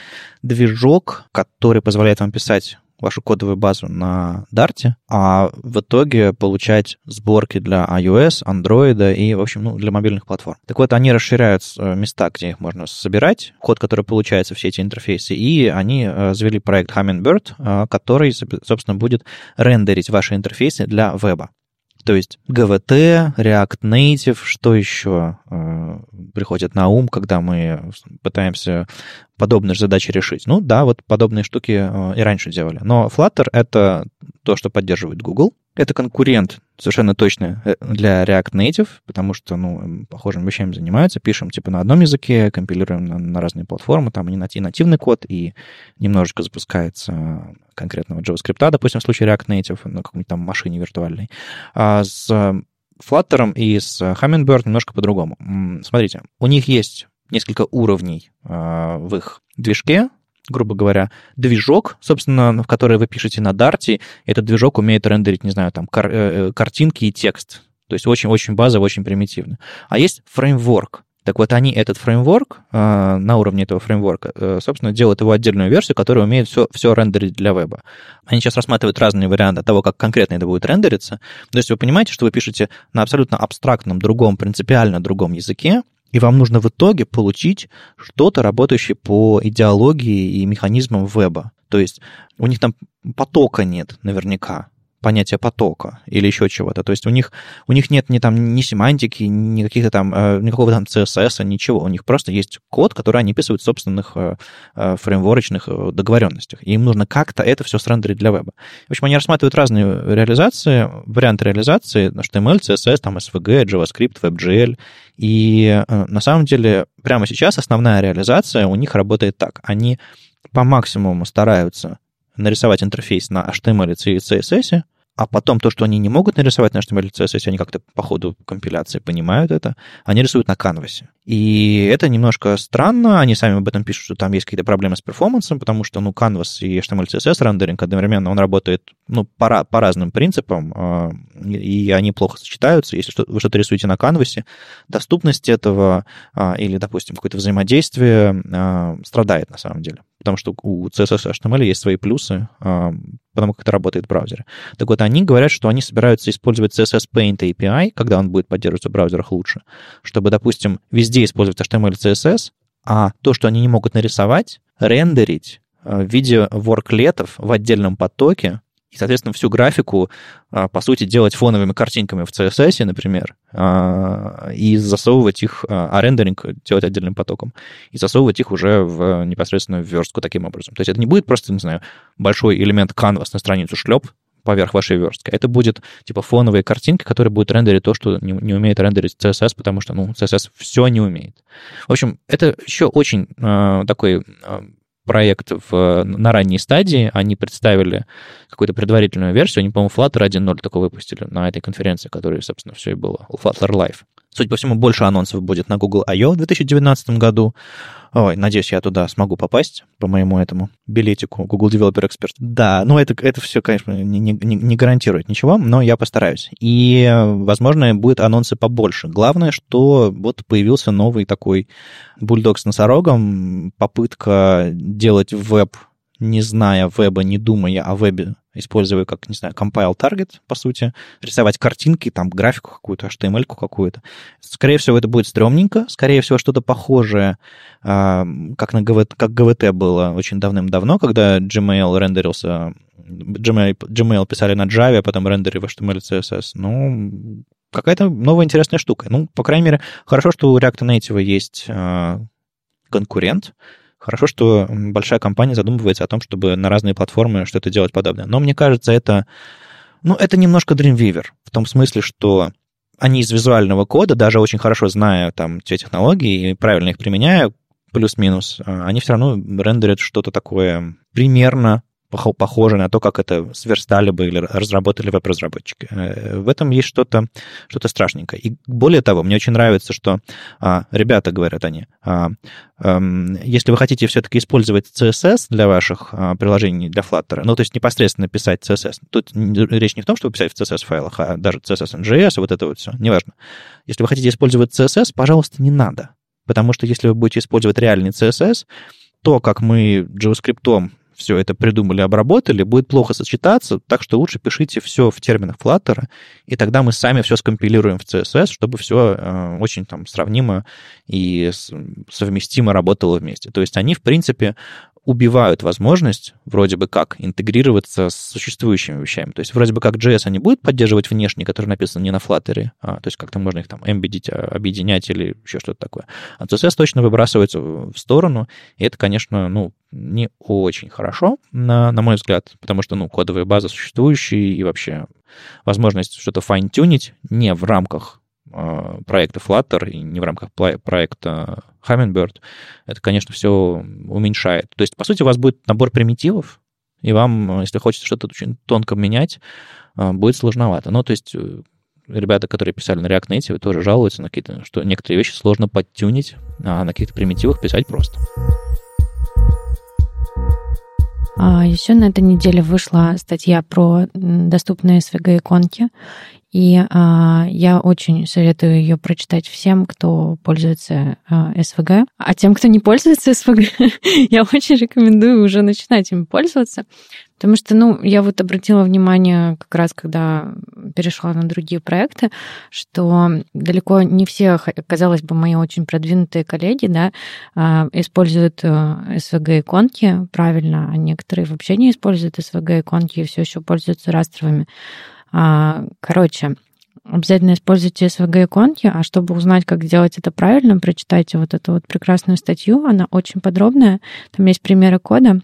движок, который позволяет вам писать вашу кодовую базу на Dart, а в итоге получать сборки для iOS, Android и, в общем, ну, для мобильных платформ. Так вот, они расширяют э, места, где их можно собирать, код, который получается, все эти интерфейсы, и они э, завели проект Hummingbird, который, собственно, будет рендерить ваши интерфейсы для веба. То есть GVT, React Native, что еще э, приходит на ум, когда мы пытаемся подобные задачи решить? Ну да, вот подобные штуки э, и раньше делали. Но Flutter — это то, что поддерживает Google. Это конкурент совершенно точно э, для React Native, потому что, ну, похожими вещами занимаются. Пишем, типа, на одном языке, компилируем на, на разные платформы, там и нативный код, и немножечко запускается конкретного JavaScript, допустим, в случае React Native на какой-нибудь там машине виртуальной. А с Flutter и с Hummingbird немножко по-другому. Смотрите, у них есть несколько уровней а, в их движке, грубо говоря, движок, собственно, в который вы пишете на Dart, этот движок умеет рендерить, не знаю, там, кар- э, э, картинки и текст. То есть очень-очень базово, очень примитивно. А есть фреймворк. Так вот, они этот фреймворк, э, на уровне этого фреймворка, собственно, делают его отдельную версию, которая умеет все, все рендерить для веба. Они сейчас рассматривают разные варианты того, как конкретно это будет рендериться. То есть вы понимаете, что вы пишете на абсолютно абстрактном, другом, принципиально другом языке, и вам нужно в итоге получить что-то, работающее по идеологии и механизмам веба. То есть у них там потока нет наверняка понятия потока или еще чего-то. То есть у них, у них нет ни там ни семантики, ни каких-то там, э, никакого там CSS, ничего. У них просто есть код, который они писают в собственных э, э, фреймворочных договоренностях. И им нужно как-то это все срендерить для веба. В общем, они рассматривают разные реализации, варианты реализации, HTML, CSS, там SVG, JavaScript, WebGL. И на самом деле прямо сейчас основная реализация у них работает так. Они по максимуму стараются нарисовать интерфейс на HTML и CSS, а потом то, что они не могут нарисовать на HTML и CSS, они как-то по ходу компиляции понимают это, они рисуют на канвасе. И это немножко странно, они сами об этом пишут, что там есть какие-то проблемы с перформансом, потому что, ну, Canvas и HTML, CSS рендеринг одновременно, он работает, ну, по, по разным принципам, а, и они плохо сочетаются. Если вы что-то рисуете на канвасе, доступность этого а, или, допустим, какое-то взаимодействие а, страдает на самом деле потому что у CSS HTML есть свои плюсы, потому как это работает в браузере. Так вот, они говорят, что они собираются использовать CSS Paint API, когда он будет поддерживаться в браузерах лучше, чтобы, допустим, везде использовать HTML CSS, а то, что они не могут нарисовать, рендерить в виде ворклетов в отдельном потоке, и, соответственно, всю графику, а, по сути, делать фоновыми картинками в CSS, например, а, и засовывать их, а, а рендеринг делать отдельным потоком, и засовывать их уже в непосредственно в верстку таким образом. То есть это не будет просто, не знаю, большой элемент canvas на страницу шлеп, поверх вашей верстки. Это будет типа фоновые картинки, которые будут рендерить то, что не, не умеет рендерить CSS, потому что, ну, CSS все не умеет. В общем, это еще очень э, такой э, проект в, на ранней стадии. Они представили какую-то предварительную версию. Они, по-моему, Flutter 1.0 такой выпустили на этой конференции, которая, собственно, все и было. Flutter Live. Судя по всему, больше анонсов будет на Google I.O. в 2019 году. Ой, надеюсь, я туда смогу попасть по моему этому билетику Google Developer Expert. Да, ну это, это все, конечно, не, не, не гарантирует ничего, но я постараюсь. И, возможно, будет анонсы побольше. Главное, что вот появился новый такой бульдог с носорогом, попытка делать веб не зная веба, не думая о вебе, используя как, не знаю, compile target, по сути, рисовать картинки, там, графику какую-то, HTML-ку какую-то. Скорее всего, это будет стрёмненько, скорее всего, что-то похожее, а, как, на ГВ, как GVT было очень давным-давно, когда Gmail рендерился, Gmail, Gmail писали на Java, а потом рендерили в HTML CSS. Ну, какая-то новая интересная штука. Ну, по крайней мере, хорошо, что у React Native есть а, конкурент, Хорошо, что большая компания задумывается о том, чтобы на разные платформы что-то делать подобное. Но мне кажется, это, ну, это немножко Dreamweaver, в том смысле, что они из визуального кода, даже очень хорошо зная там те технологии и правильно их применяя, плюс-минус, а, они все равно рендерят что-то такое примерно похоже на то, как это сверстали бы или разработали веб-разработчики. Э, в этом есть что-то что страшненькое. И более того, мне очень нравится, что а, ребята, говорят они, а, а, если вы хотите все-таки использовать CSS для ваших а, приложений, для Flutter, ну, то есть непосредственно писать CSS, тут речь не в том, чтобы писать в CSS-файлах, а даже CSS NGS, вот это вот все, неважно. Если вы хотите использовать CSS, пожалуйста, не надо. Потому что если вы будете использовать реальный CSS, то, как мы JavaScript все это придумали, обработали, будет плохо сочетаться, так что лучше пишите все в терминах Flutter, и тогда мы сами все скомпилируем в CSS, чтобы все э, очень там сравнимо и совместимо работало вместе. То есть они, в принципе, убивают возможность вроде бы как интегрироваться с существующими вещами. То есть вроде бы как JS они будут поддерживать внешне, который написан не на Flutter, а, то есть как-то можно их там эмбедить, а, объединять или еще что-то такое. А CSS точно выбрасывается в сторону, и это, конечно, ну, не очень хорошо, на, на мой взгляд, потому что, ну, кодовая база существующая и вообще возможность что-то файн-тюнить не в рамках проекта Flutter и не в рамках проекта Hummingbird, это, конечно, все уменьшает. То есть, по сути, у вас будет набор примитивов, и вам, если хочется что-то очень тонко менять, э, будет сложновато. Ну, то есть, э, ребята, которые писали на React Native, тоже жалуются на какие-то, что некоторые вещи сложно подтюнить, а на каких-то примитивах писать просто. А еще на этой неделе вышла статья про доступные SVG-иконки, и а, я очень советую ее прочитать всем, кто пользуется а, СВГ. А тем, кто не пользуется СВГ, <laughs> я очень рекомендую уже начинать им пользоваться. Потому что, ну, я вот обратила внимание как раз, когда перешла на другие проекты, что далеко не все, казалось бы, мои очень продвинутые коллеги, да, а, используют э, правильно, а некоторые вообще не используют SVG-иконки и все еще пользуются растровыми. А, короче, обязательно используйте SVG-иконки, а чтобы узнать, как сделать это правильно, прочитайте вот эту вот прекрасную статью, она очень подробная, там есть примеры кода,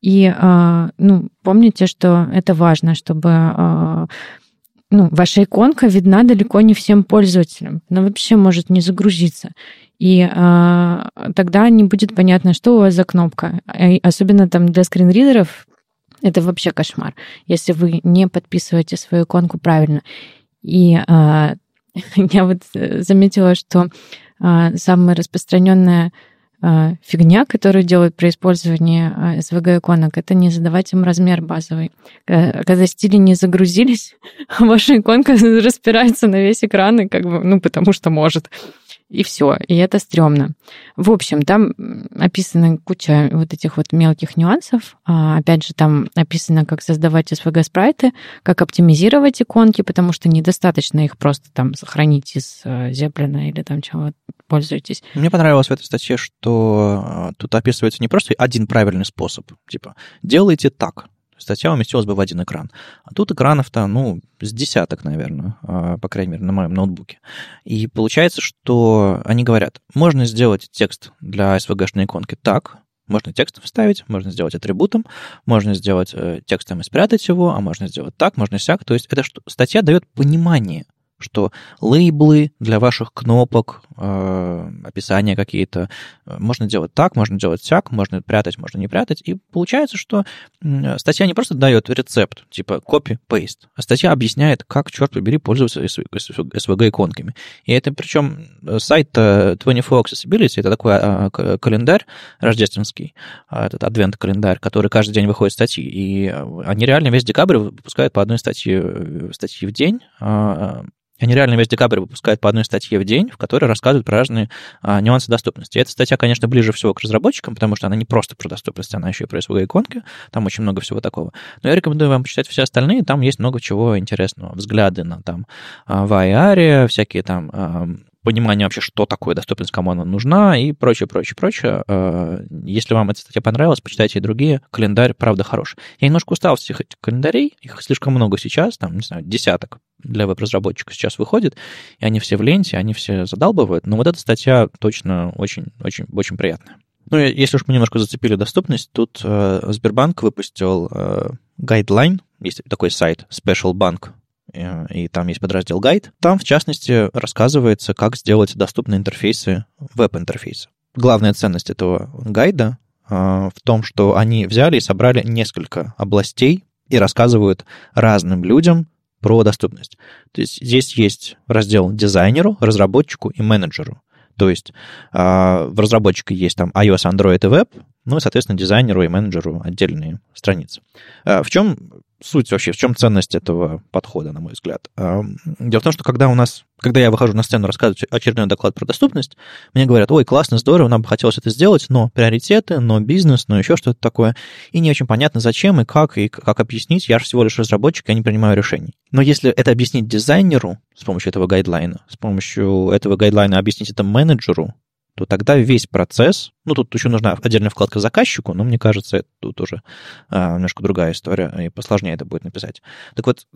и, а, ну, помните, что это важно, чтобы а, ну, ваша иконка видна далеко не всем пользователям. Она вообще может не загрузиться. И э, тогда не будет понятно, что у вас за кнопка. И особенно там для скринридеров это вообще кошмар, если вы не подписываете свою иконку правильно. И э, <laughs> я вот заметила, что э, самая распространенная э, фигня, которую делают при использовании э, SVG-иконок, это не задавать им размер базовый. Когда стили не загрузились, <laughs> ваша иконка <laughs> распирается на весь экран, и как бы, ну, потому что может и все, и это стрёмно. В общем, там описана куча вот этих вот мелких нюансов. А, опять же, там описано, как создавать SVG-спрайты, как оптимизировать иконки, потому что недостаточно их просто там сохранить из Zeppelin или там чего пользуетесь. Мне понравилось в этой статье, что а, тут описывается не просто один правильный способ, типа делайте так, статья уместилась бы в один экран. А тут экранов-то, ну, с десяток, наверное, а, по крайней мере, на моем ноутбуке. И получается, что они говорят, можно сделать текст для SVG-шной иконки так, Можно текстом вставить, можно сделать атрибутом, можно сделать э, текстом и спрятать его, а можно сделать так, можно сяк. То есть эта статья дает понимание что лейблы для ваших кнопок, э, описания какие-то, э, можно делать так, можно делать всяк, можно прятать, можно не прятать. И получается, что статья не просто дает рецепт, типа copy-paste, а статья объясняет, как, черт побери, пользоваться SVG-иконками. И это причем э, сайт 24 Accessibility, это такой а, календарь рождественский, а, этот адвент-календарь, который каждый день выходит статьи. И они реально весь декабрь выпускают по одной статье, статьи в день, а, они реально весь декабрь выпускают по одной статье в день, в которой рассказывают про разные а, нюансы доступности. эта статья, конечно, ближе всего к разработчикам, потому что она не просто про доступность, она еще и про SVG-иконки, там очень много всего такого. Но я рекомендую вам почитать все остальные, там есть много чего интересного. Взгляды на там а, VIR, всякие там понимание вообще, что такое доступность, кому она нужна и прочее, прочее, прочее. А, если вам эта статья понравилась, почитайте и другие. Календарь, правда, хорош. Я немножко устал всех этих календарей, их слишком много сейчас, там, не знаю, десяток для веб-разработчиков сейчас выходит, и они все в ленте, они все задалбывают, но вот эта статья точно очень, очень, очень приятная. Ну, если уж мы немножко зацепили доступность, тут э, Сбербанк выпустил э, гайдлайн, есть такой сайт Special Bank Э, и там есть подраздел гайд. Там, в частности, рассказывается, как сделать доступные интерфейсы, веб-интерфейсы. Главная ценность этого гайда э, в том, что они взяли и собрали несколько областей и рассказывают разным людям про доступность. То есть здесь есть раздел дизайнеру, разработчику и менеджеру. То есть э, в разработчике есть там iOS, Android и Web, ну и, соответственно, дизайнеру и менеджеру отдельные страницы. В чем суть вообще, в чем ценность этого подхода, на мой взгляд? Дело в том, что когда у нас, когда я выхожу на сцену рассказывать очередной доклад про доступность, мне говорят, ой, классно, здорово, нам бы хотелось это сделать, но приоритеты, но бизнес, но еще что-то такое, и не очень понятно, зачем и как, и как объяснить, я же всего лишь разработчик, я не принимаю решений. Но если это объяснить дизайнеру с помощью этого гайдлайна, с помощью этого гайдлайна объяснить это менеджеру, то тогда весь процесс, ну, тут еще нужна отдельная вкладка заказчику, но мне кажется, тут уже а, немножко другая история, и посложнее это будет написать. Так вот,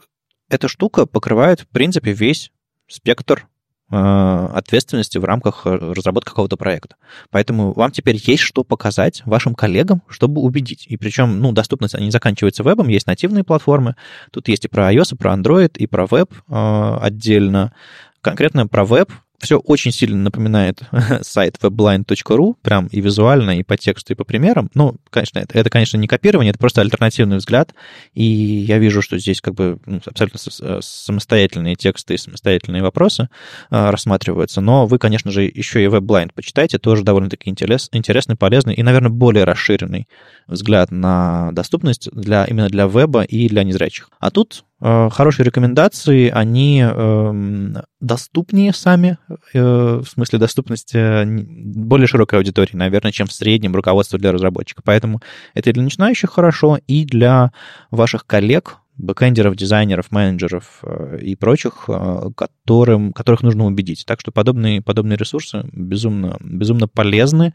эта штука покрывает, в принципе, весь спектр а, ответственности в рамках разработки какого-то проекта. Поэтому вам теперь есть что показать вашим коллегам, чтобы убедить. И причем, ну, доступность, они не заканчивается вебом, есть нативные платформы. Тут есть и про iOS, и про Android, и про веб э, отдельно. Конкретно про веб все очень сильно напоминает <laughs> сайт webblind.ru, прям и визуально, и по тексту, и по примерам. Ну, конечно, это, это, конечно, не копирование, это просто альтернативный взгляд. И я вижу, что здесь как бы ну, абсолютно самостоятельные тексты и самостоятельные вопросы э, рассматриваются. Но вы, конечно же, еще и WebBlind почитайте, тоже довольно-таки интерес, интересный, полезный и, наверное, более расширенный взгляд на доступность для, именно для веба и для незрячих. А тут Э, хорошие рекомендации, они эм, доступнее сами, э, в смысле доступности более широкой аудитории, наверное, чем в среднем руководство для разработчика. Поэтому это и для начинающих хорошо, и для ваших коллег, бэкэндеров, дизайнеров, менеджеров э, и прочих, которым, которых нужно убедить. Так что подобные, подобные ресурсы безумно, безумно полезны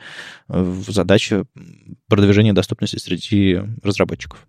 в задаче продвижения доступности среди разработчиков.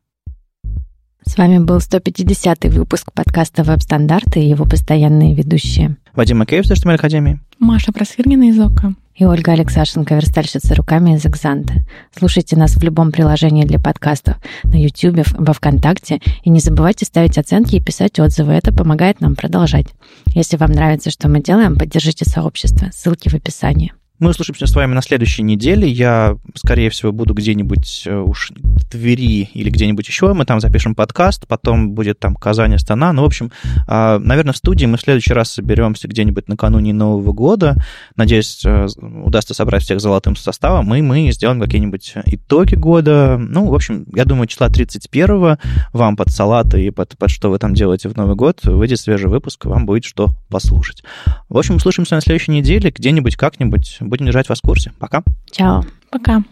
С вами был 150-й выпуск подкаста «Веб-стандарты» и его постоянные ведущие. Вадим Макеев из HTML Академии. Маша Просвирнина из ОКО. И Ольга Алексашенко, верстальщица руками из Экзанта. Слушайте нас в любом приложении для подкастов, на YouTube, во Вконтакте. И не забывайте ставить оценки и писать отзывы. Это помогает нам продолжать. Если вам нравится, что мы делаем, поддержите сообщество. Ссылки в описании. Мы услышимся с вами на следующей неделе. Я, скорее всего, буду где-нибудь э, уж в Твери или где-нибудь еще. Мы там запишем подкаст, потом будет там Казань, Астана. Ну, в общем, а, наверное, в студии мы в следующий раз соберемся где-нибудь накануне Нового года. Надеюсь, э, удастся собрать всех золотым составом, и мы сделаем какие-нибудь итоги года. Ну, в общем, я думаю, числа 31 вам под салаты и под, под что вы там делаете в Новый год выйдет свежий выпуск, вам будет что послушать. В общем, услышимся на следующей неделе где-нибудь, как-нибудь Будем держать вас в курсе. Пока. Чао. Пока.